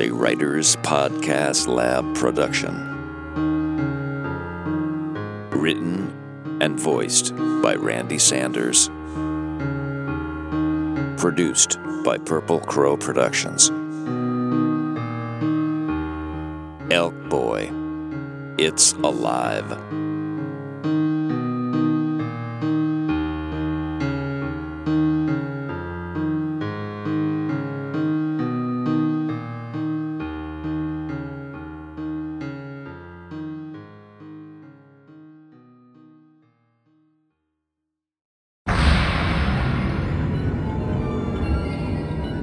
a Writers Podcast Lab production. Written and voiced by Randy Sanders. Produced by Purple Crow Productions. Elk Boy. It's alive.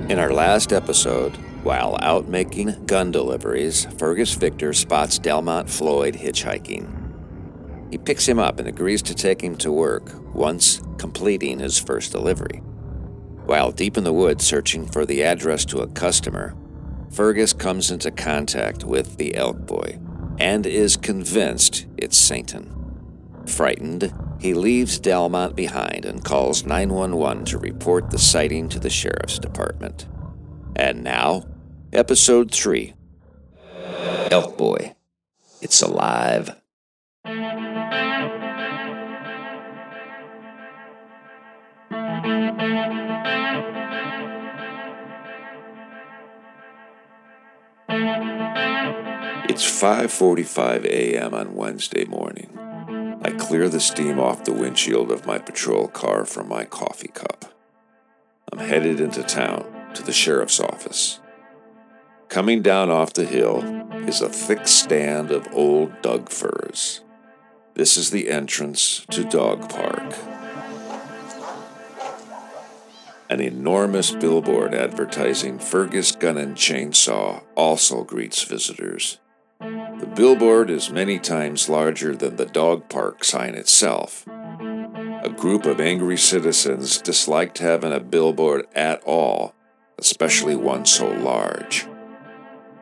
In our last episode, while out making gun deliveries, Fergus Victor spots Delmont Floyd hitchhiking. He picks him up and agrees to take him to work once completing his first delivery. While deep in the woods searching for the address to a customer, Fergus comes into contact with the elk boy and is convinced it's Satan. Frightened, he leaves Delmont behind and calls 911 to report the sighting to the sheriff's department. And now, episode 3 Elk Boy. It's alive. It's 5:45 a.m. on Wednesday morning. Clear the steam off the windshield of my patrol car from my coffee cup. I'm headed into town to the sheriff's office. Coming down off the hill is a thick stand of old Doug firs. This is the entrance to Dog Park. An enormous billboard advertising Fergus Gun and Chainsaw also greets visitors. The billboard is many times larger than the dog park sign itself. A group of angry citizens disliked having a billboard at all, especially one so large.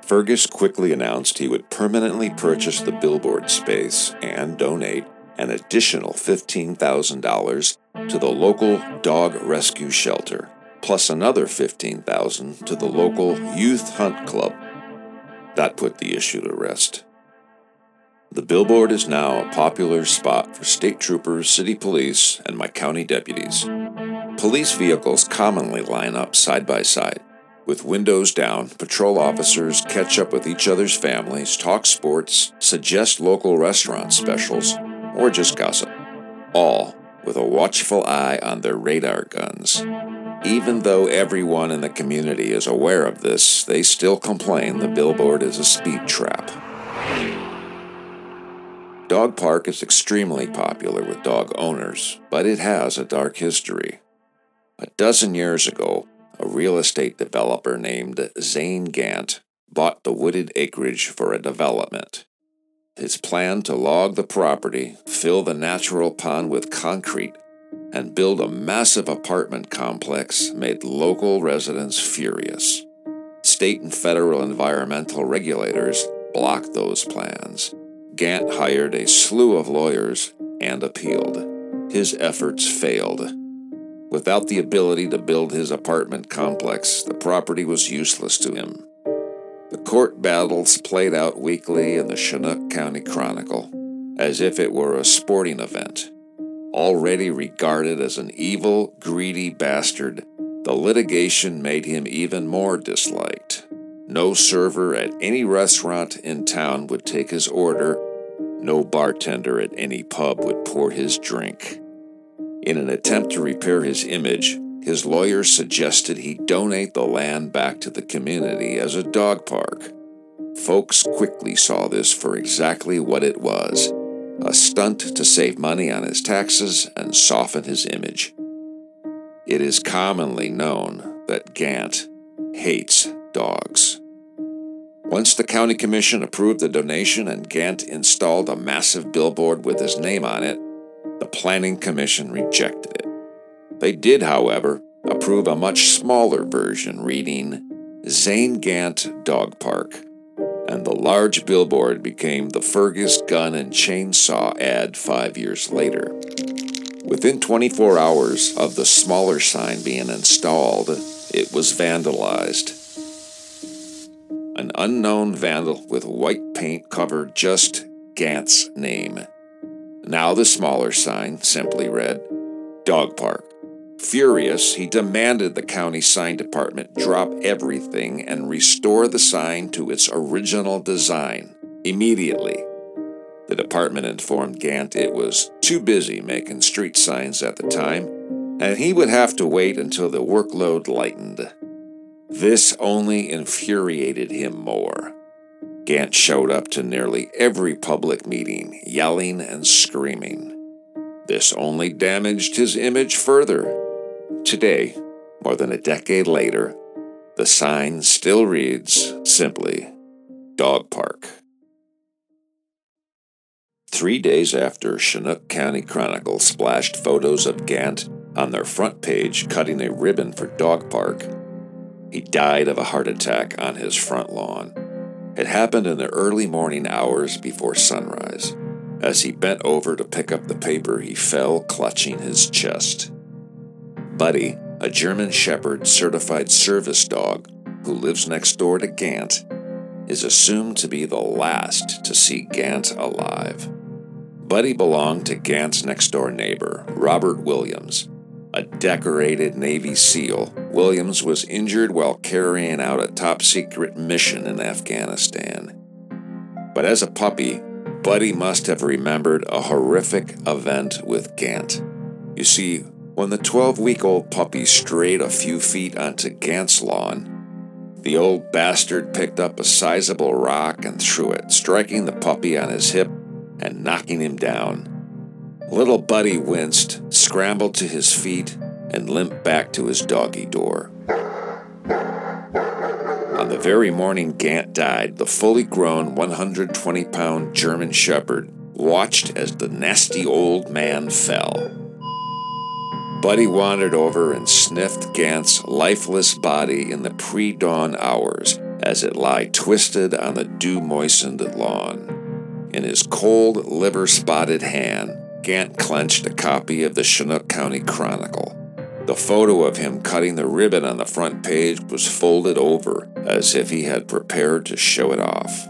Fergus quickly announced he would permanently purchase the billboard space and donate an additional $15,000 to the local dog rescue shelter, plus another 15,000 to the local youth hunt club. That put the issue to rest. The billboard is now a popular spot for state troopers, city police, and my county deputies. Police vehicles commonly line up side by side. With windows down, patrol officers catch up with each other's families, talk sports, suggest local restaurant specials, or just gossip. All with a watchful eye on their radar guns. Even though everyone in the community is aware of this, they still complain the billboard is a speed trap. Dog Park is extremely popular with dog owners, but it has a dark history. A dozen years ago, a real estate developer named Zane Gant bought the wooded acreage for a development. His plan to log the property, fill the natural pond with concrete, and build a massive apartment complex made local residents furious. State and federal environmental regulators blocked those plans. Gant hired a slew of lawyers and appealed. His efforts failed. Without the ability to build his apartment complex, the property was useless to him. The court battles played out weekly in the Chinook County Chronicle, as if it were a sporting event. Already regarded as an evil, greedy bastard, the litigation made him even more disliked. No server at any restaurant in town would take his order. No bartender at any pub would pour his drink. In an attempt to repair his image, his lawyer suggested he donate the land back to the community as a dog park. Folks quickly saw this for exactly what it was a stunt to save money on his taxes and soften his image. It is commonly known that Gant hates dogs. Once the county commission approved the donation and Gant installed a massive billboard with his name on it, the planning commission rejected it. They did, however, approve a much smaller version reading Zane Gant Dog Park, and the large billboard became the Fergus Gun and Chainsaw ad five years later. Within 24 hours of the smaller sign being installed, it was vandalized. An unknown vandal with white paint covered just Gant's name. Now the smaller sign simply read Dog Park. Furious, he demanded the county sign department drop everything and restore the sign to its original design immediately. The department informed Gant it was too busy making street signs at the time, and he would have to wait until the workload lightened. This only infuriated him more. Gant showed up to nearly every public meeting, yelling and screaming. This only damaged his image further. Today, more than a decade later, the sign still reads simply Dog Park. Three days after Chinook County Chronicle splashed photos of Gant on their front page cutting a ribbon for Dog Park, he died of a heart attack on his front lawn. It happened in the early morning hours before sunrise. As he bent over to pick up the paper, he fell, clutching his chest. Buddy, a German Shepherd certified service dog who lives next door to Gant, is assumed to be the last to see Gant alive. Buddy belonged to Gant's next door neighbor, Robert Williams. A decorated Navy SEAL, Williams was injured while carrying out a top secret mission in Afghanistan. But as a puppy, Buddy must have remembered a horrific event with Gant. You see, when the 12 week old puppy strayed a few feet onto Gant's lawn, the old bastard picked up a sizable rock and threw it, striking the puppy on his hip and knocking him down. Little Buddy winced, scrambled to his feet, and limped back to his doggy door. On the very morning Gant died, the fully grown 120 pound German Shepherd watched as the nasty old man fell. Buddy wandered over and sniffed Gant's lifeless body in the pre dawn hours as it lay twisted on the dew moistened lawn. In his cold, liver spotted hand, Gant clenched a copy of the Chinook County Chronicle. The photo of him cutting the ribbon on the front page was folded over as if he had prepared to show it off.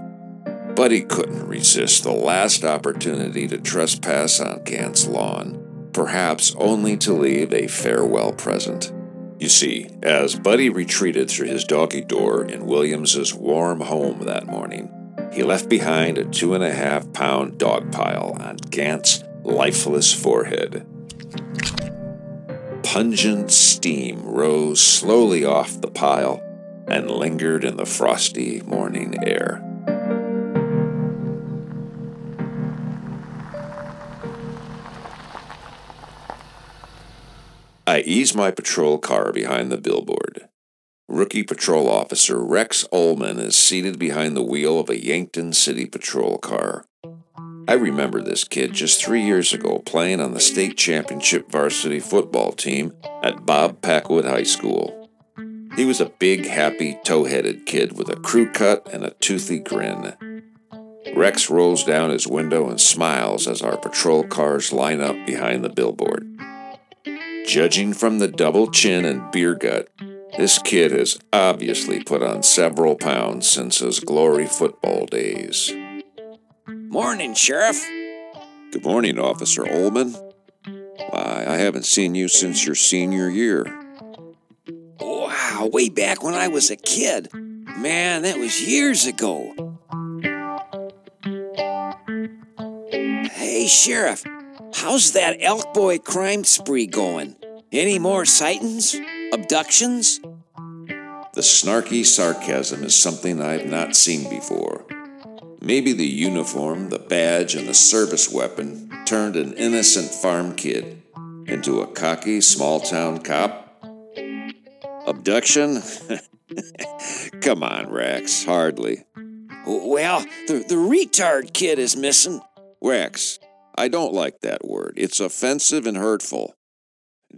But he couldn't resist the last opportunity to trespass on Gant's lawn, perhaps only to leave a farewell present. You see, as Buddy retreated through his doggy door in Williams's warm home that morning, he left behind a two and a half pound dog pile on Gant's lifeless forehead. Pungent steam rose slowly off the pile and lingered in the frosty morning air. I eased my patrol car behind the billboard. Rookie Patrol Officer Rex Ullman is seated behind the wheel of a Yankton City Patrol car. I remember this kid just three years ago playing on the state championship varsity football team at Bob Packwood High School. He was a big, happy, tow headed kid with a crew cut and a toothy grin. Rex rolls down his window and smiles as our patrol cars line up behind the billboard. Judging from the double chin and beer gut, this kid has obviously put on several pounds since his glory football days. Morning, Sheriff. Good morning, Officer Ullman. Why, I haven't seen you since your senior year. Wow, way back when I was a kid. Man, that was years ago. Hey, Sheriff, how's that Elk Boy crime spree going? Any more sightings? Abductions? The snarky sarcasm is something I've not seen before. Maybe the uniform, the badge, and the service weapon turned an innocent farm kid into a cocky small town cop? Abduction? Come on, Rex, hardly. Well, the, the retard kid is missing. Rex, I don't like that word. It's offensive and hurtful.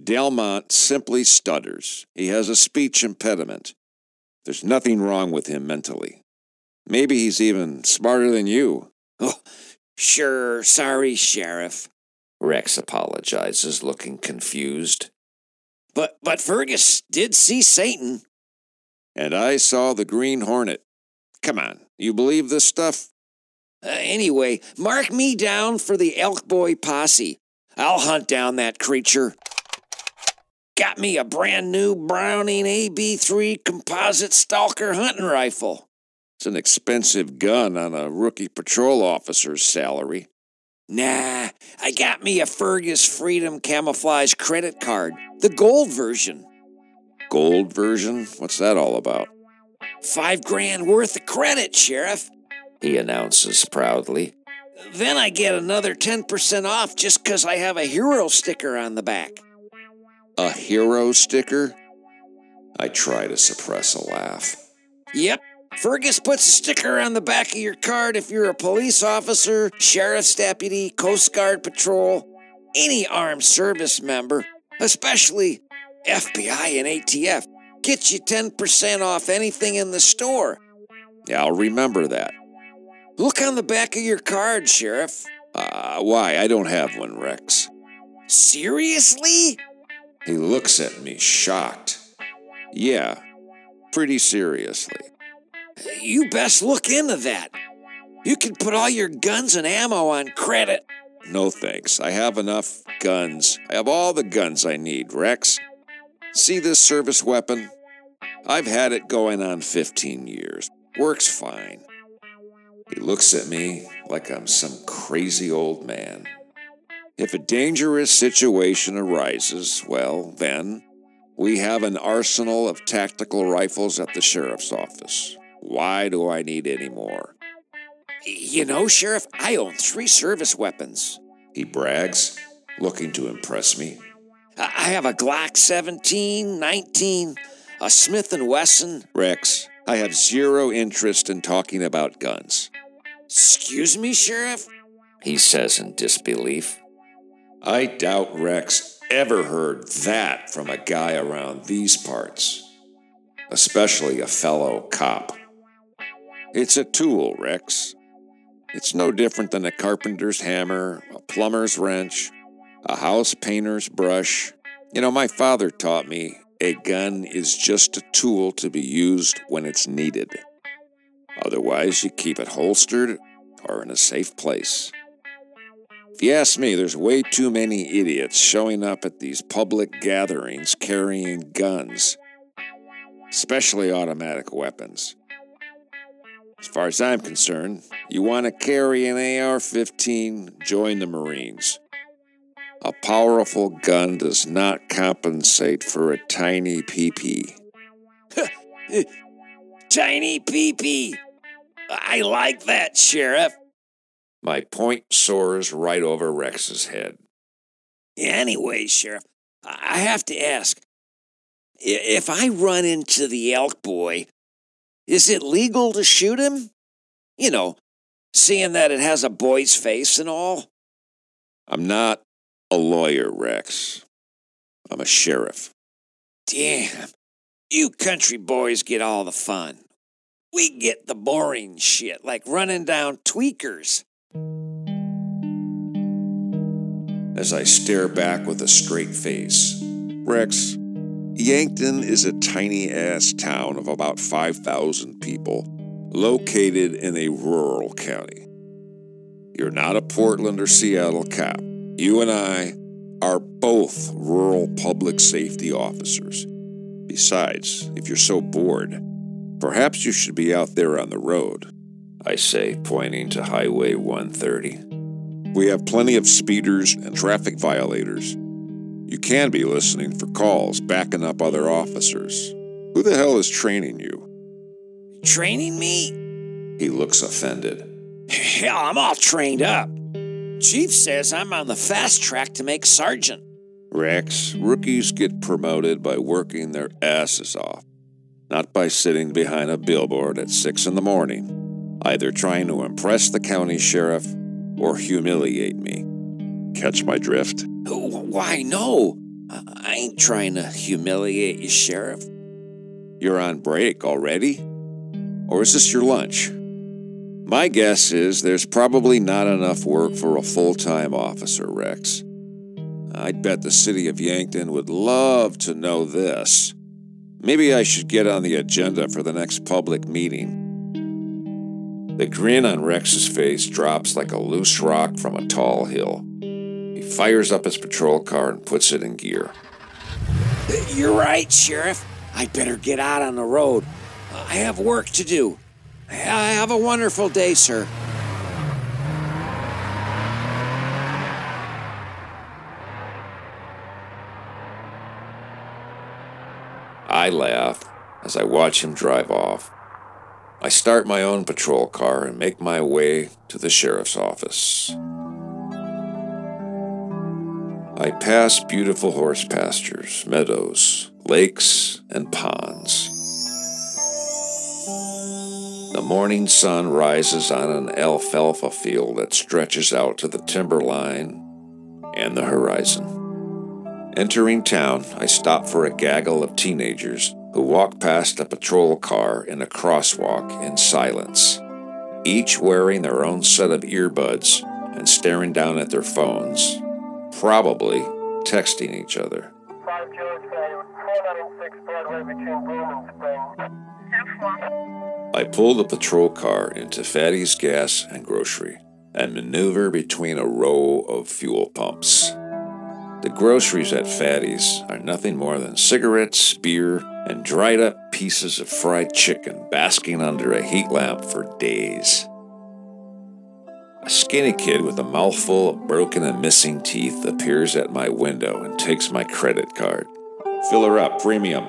Delmont simply stutters. He has a speech impediment. There's nothing wrong with him mentally. Maybe he's even smarter than you. Oh, sure, sorry, Sheriff. Rex apologizes, looking confused. But but Fergus did see Satan. And I saw the Green Hornet. Come on, you believe this stuff? Uh, anyway, mark me down for the Elk Boy posse. I'll hunt down that creature. Got me a brand new Browning AB3 composite stalker hunting rifle. It's an expensive gun on a rookie patrol officer's salary. Nah, I got me a Fergus Freedom camouflage credit card, the gold version. Gold version? What's that all about? Five grand worth of credit, Sheriff, he announces proudly. Then I get another 10% off just 'cause I have a hero sticker on the back. A hero sticker? I try to suppress a laugh. Yep. Fergus puts a sticker on the back of your card if you're a police officer, sheriff's deputy, Coast Guard patrol, any armed service member, especially FBI and ATF. Gets you 10% off anything in the store. Yeah, I'll remember that. Look on the back of your card, Sheriff. Uh, why? I don't have one, Rex. Seriously? He looks at me, shocked. Yeah, pretty seriously. You best look into that. You can put all your guns and ammo on credit. No thanks. I have enough guns. I have all the guns I need, Rex. See this service weapon? I've had it going on 15 years. Works fine. He looks at me like I'm some crazy old man. If a dangerous situation arises, well, then, we have an arsenal of tactical rifles at the sheriff's office. Why do I need any more? You know, Sheriff, I own three service weapons. He brags, looking to impress me. I have a Glock 17, 19, a Smith & Wesson. Rex, I have zero interest in talking about guns. Excuse me, Sheriff? He says in disbelief. I doubt Rex ever heard that from a guy around these parts, especially a fellow cop. It's a tool, Rex. It's no different than a carpenter's hammer, a plumber's wrench, a house painter's brush. You know, my father taught me a gun is just a tool to be used when it's needed. Otherwise, you keep it holstered or in a safe place. If you ask me, there's way too many idiots showing up at these public gatherings carrying guns, especially automatic weapons. As far as I'm concerned, you want to carry an AR 15, join the Marines. A powerful gun does not compensate for a tiny PP. tiny PP! I like that, Sheriff. My point soars right over Rex's head. Anyway, Sheriff, I have to ask if I run into the elk boy, is it legal to shoot him? You know, seeing that it has a boy's face and all? I'm not a lawyer, Rex. I'm a sheriff. Damn. You country boys get all the fun. We get the boring shit, like running down tweakers. As I stare back with a straight face, Rex, Yankton is a tiny ass town of about 5,000 people, located in a rural county. You're not a Portland or Seattle cop. You and I are both rural public safety officers. Besides, if you're so bored, perhaps you should be out there on the road, I say, pointing to Highway 130. We have plenty of speeders and traffic violators. You can be listening for calls, backing up other officers. Who the hell is training you? Training me? He looks offended. Hell, I'm all trained up. Chief says I'm on the fast track to make sergeant. Rex, rookies get promoted by working their asses off, not by sitting behind a billboard at six in the morning, either trying to impress the county sheriff or humiliate me. Catch my drift? Why, no. I ain't trying to humiliate you, Sheriff. You're on break already? Or is this your lunch? My guess is there's probably not enough work for a full time officer, Rex. I'd bet the city of Yankton would love to know this. Maybe I should get on the agenda for the next public meeting. The grin on Rex's face drops like a loose rock from a tall hill. Fires up his patrol car and puts it in gear. You're right, Sheriff. I'd better get out on the road. I have work to do. Have a wonderful day, sir. I laugh as I watch him drive off. I start my own patrol car and make my way to the sheriff's office. I pass beautiful horse pastures, meadows, lakes, and ponds. The morning sun rises on an alfalfa field that stretches out to the timberline and the horizon. Entering town, I stop for a gaggle of teenagers who walk past a patrol car in a crosswalk in silence, each wearing their own set of earbuds and staring down at their phones, probably texting each other. I pull the patrol car into Fatty's Gas and Grocery and maneuver between a row of fuel pumps. The groceries at Fatty's are nothing more than cigarettes, beer, and dried up pieces of fried chicken basking under a heat lamp for days. A skinny kid with a mouthful of broken and missing teeth appears at my window and takes my credit card. Fill her up, premium.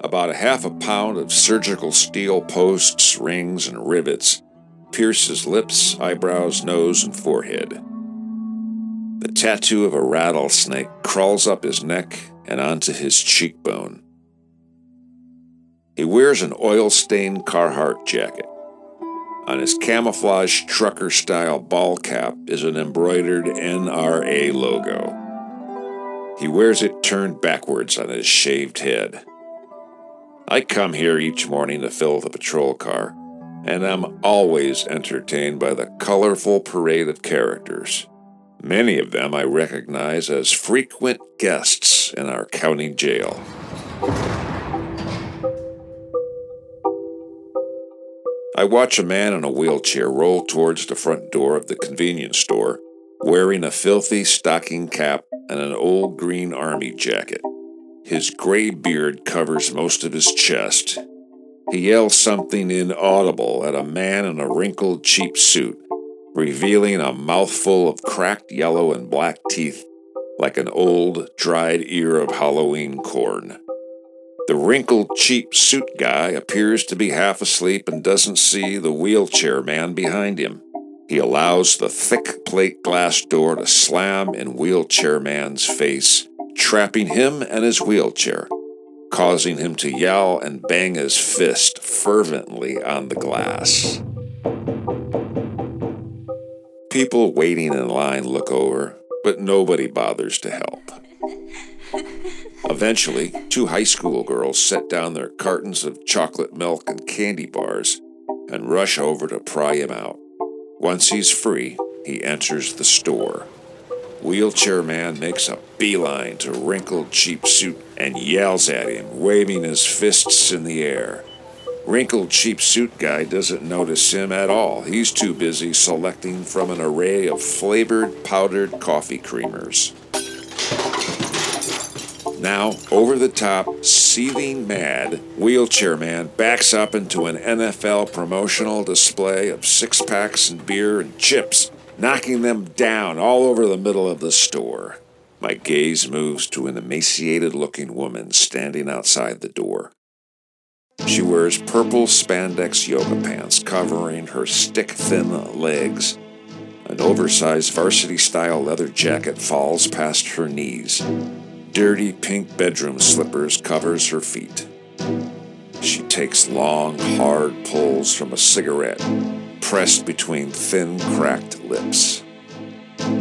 About a half a pound of surgical steel posts, rings, and rivets pierces lips, eyebrows, nose, and forehead. The tattoo of a rattlesnake crawls up his neck and onto his cheekbone. He wears an oil stained Carhartt jacket. On his camouflage trucker style ball cap is an embroidered NRA logo. He wears it turned backwards on his shaved head. I come here each morning to fill the patrol car and I'm always entertained by the colorful parade of characters. Many of them I recognize as frequent guests in our county jail. I watch a man in a wheelchair roll towards the front door of the convenience store, wearing a filthy stocking cap and an old green army jacket. His gray beard covers most of his chest, he yells something inaudible at a man in a wrinkled, cheap suit, revealing a mouthful of cracked yellow and black teeth like an old, dried ear of Halloween corn. The wrinkled, cheap suit guy appears to be half asleep and doesn't see the wheelchair man behind him. He allows the thick plate glass door to slam in wheelchair man's face, trapping him and his wheelchair causing him to yell and bang his fist fervently on the glass. People waiting in line look over, but nobody bothers to help. Eventually, two high school girls set down their cartons of chocolate milk and candy bars and rush over to pry him out. Once he's free, he enters the store. Wheelchair man makes a beeline to wrinkled cheap suit and yells at him, waving his fists in the air. Wrinkled cheap suit guy doesn't notice him at all. He's too busy selecting from an array of flavored powdered coffee creamers. Now, over the top, seething mad, Wheelchair Man backs up into an NFL promotional display of six packs and beer and chips knocking them down all over the middle of the store. My gaze moves to an emaciated looking woman standing outside the door. She wears purple spandex yoga pants covering her stick thin legs. An oversized varsity style leather jacket falls past her knees. Dirty pink bedroom slippers covers her feet. She takes long, hard pulls from a cigarette pressed between thin, cracked lips.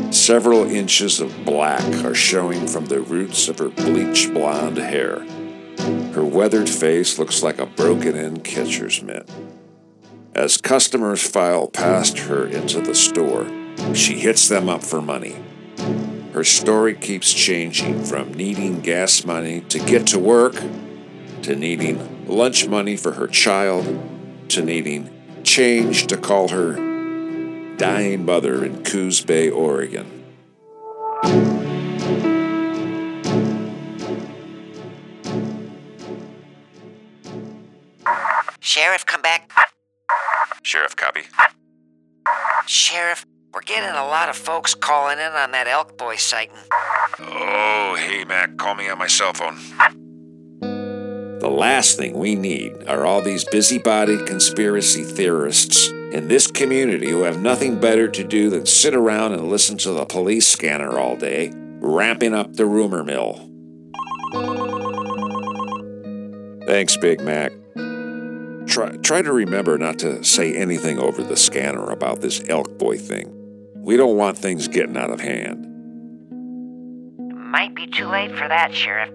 Several inches of black are showing from the roots of her bleach blonde hair. Her weathered face looks like a broken in catcher's mitt. As customers file past her into the store, she hits them up for money. Her story keeps changing from needing gas money to get to work to needing lunch money for her child, to needing change to call her dying mother in Coos Bay, Oregon. Sheriff, come back. Sheriff, copy. Sheriff, we're getting a lot of folks calling in on that Elk Boy sighting. Oh, hey, Mac, call me on my cell phone. The last thing we need are all these busybody conspiracy theorists in this community who have nothing better to do than sit around and listen to the police scanner all day, ramping up the rumor mill. Thanks, Big Mac. Try, try to remember not to say anything over the scanner about this Elk Boy thing. We don't want things getting out of hand. Might be too late for that, Sheriff.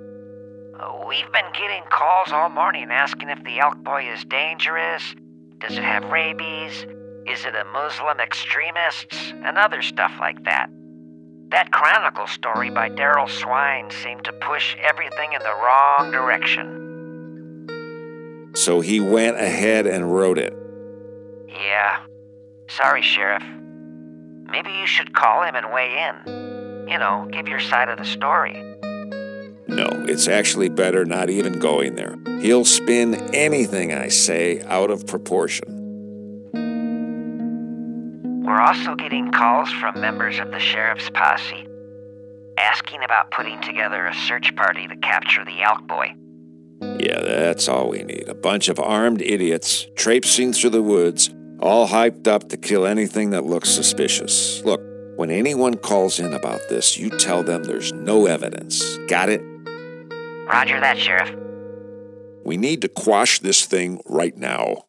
We've been getting calls all morning asking if the elk boy is dangerous, does it have rabies, is it a Muslim extremist, and other stuff like that. That Chronicle story by Daryl Swine seemed to push everything in the wrong direction. So he went ahead and wrote it. Yeah. Sorry, Sheriff. Maybe you should call him and weigh in. You know, give your side of the story. No, it's actually better not even going there. He'll spin anything I say out of proportion. We're also getting calls from members of the sheriff's posse asking about putting together a search party to capture the elk boy. Yeah, that's all we need. A bunch of armed idiots traipsing through the woods, all hyped up to kill anything that looks suspicious. Look, when anyone calls in about this, you tell them there's no evidence. Got it? Roger that, Sheriff. We need to quash this thing right now.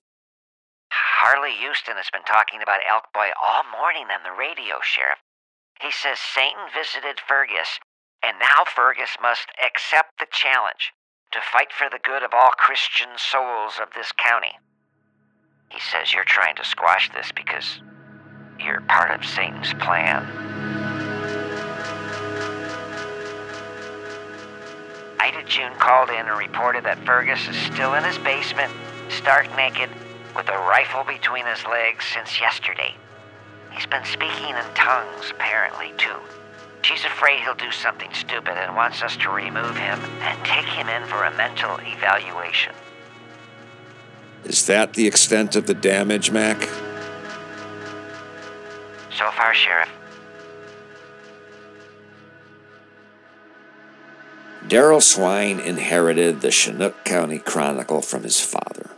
Harley Houston has been talking about Elk Boy all morning on the radio, Sheriff. He says Satan visited Fergus, and now Fergus must accept the challenge to fight for the good of all Christian souls of this county. He says you're trying to squash this because you're part of Satan's plan. Ida June called in and reported that Fergus is still in his basement, stark naked, with a rifle between his legs since yesterday. He's been speaking in tongues, apparently, too. She's afraid he'll do something stupid and wants us to remove him and take him in for a mental evaluation. Is that the extent of the damage, Mac? So far, Sheriff. Daryl Swine inherited the Chinook County Chronicle from his father.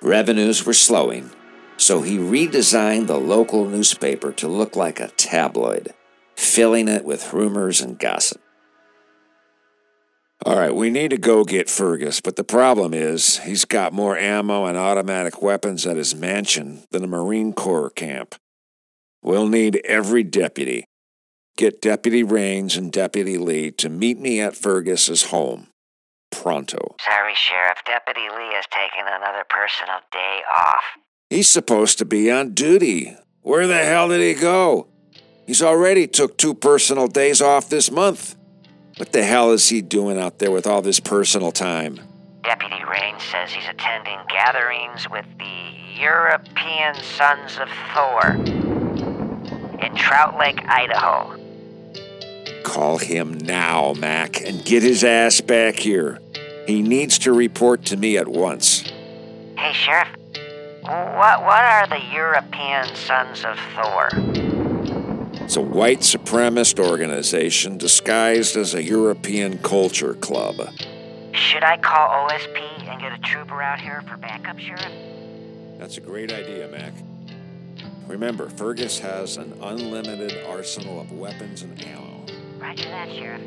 Revenues were slowing, so he redesigned the local newspaper to look like a tabloid, filling it with rumors and gossip. All right, we need to go get Fergus, but the problem is he's got more ammo and automatic weapons at his mansion than a Marine Corps camp. We'll need every deputy. Get Deputy Rains and Deputy Lee to meet me at Fergus's home. Pronto. Sorry, Sheriff. Deputy Lee has taken another personal day off. He's supposed to be on duty. Where the hell did he go? He's already took two personal days off this month. What the hell is he doing out there with all this personal time? Deputy Rains says he's attending gatherings with the European Sons of Thor in Trout Lake, Idaho. Call him now, Mac, and get his ass back here. He needs to report to me at once. Hey, Sheriff. What what are the European Sons of Thor? It's a white supremacist organization disguised as a European culture club. Should I call OSP and get a trooper out here for backup, Sheriff? That's a great idea, Mac. Remember, Fergus has an unlimited arsenal of weapons and ammo. Roger that, Sheriff.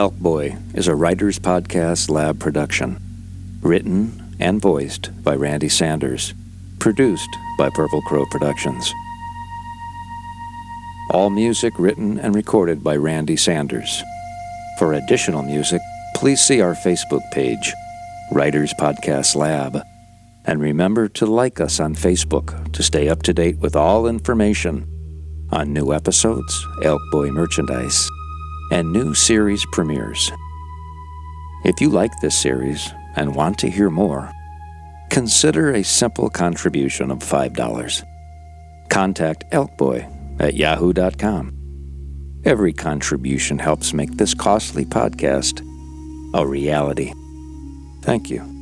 Elk Boy is a Writers Podcast Lab production. Written and voiced by Randy Sanders. Produced by Purple Crow Productions. All music written and recorded by Randy Sanders. For additional music, please see our Facebook page, Writers Podcast Lab. And remember to like us on Facebook to stay up to date with all information on new episodes, Elk Boy merchandise, and new series premieres. If you like this series and want to hear more, consider a simple contribution of $5. Contact Elkboy at yahoo.com. Every contribution helps make this costly podcast a reality. Thank you.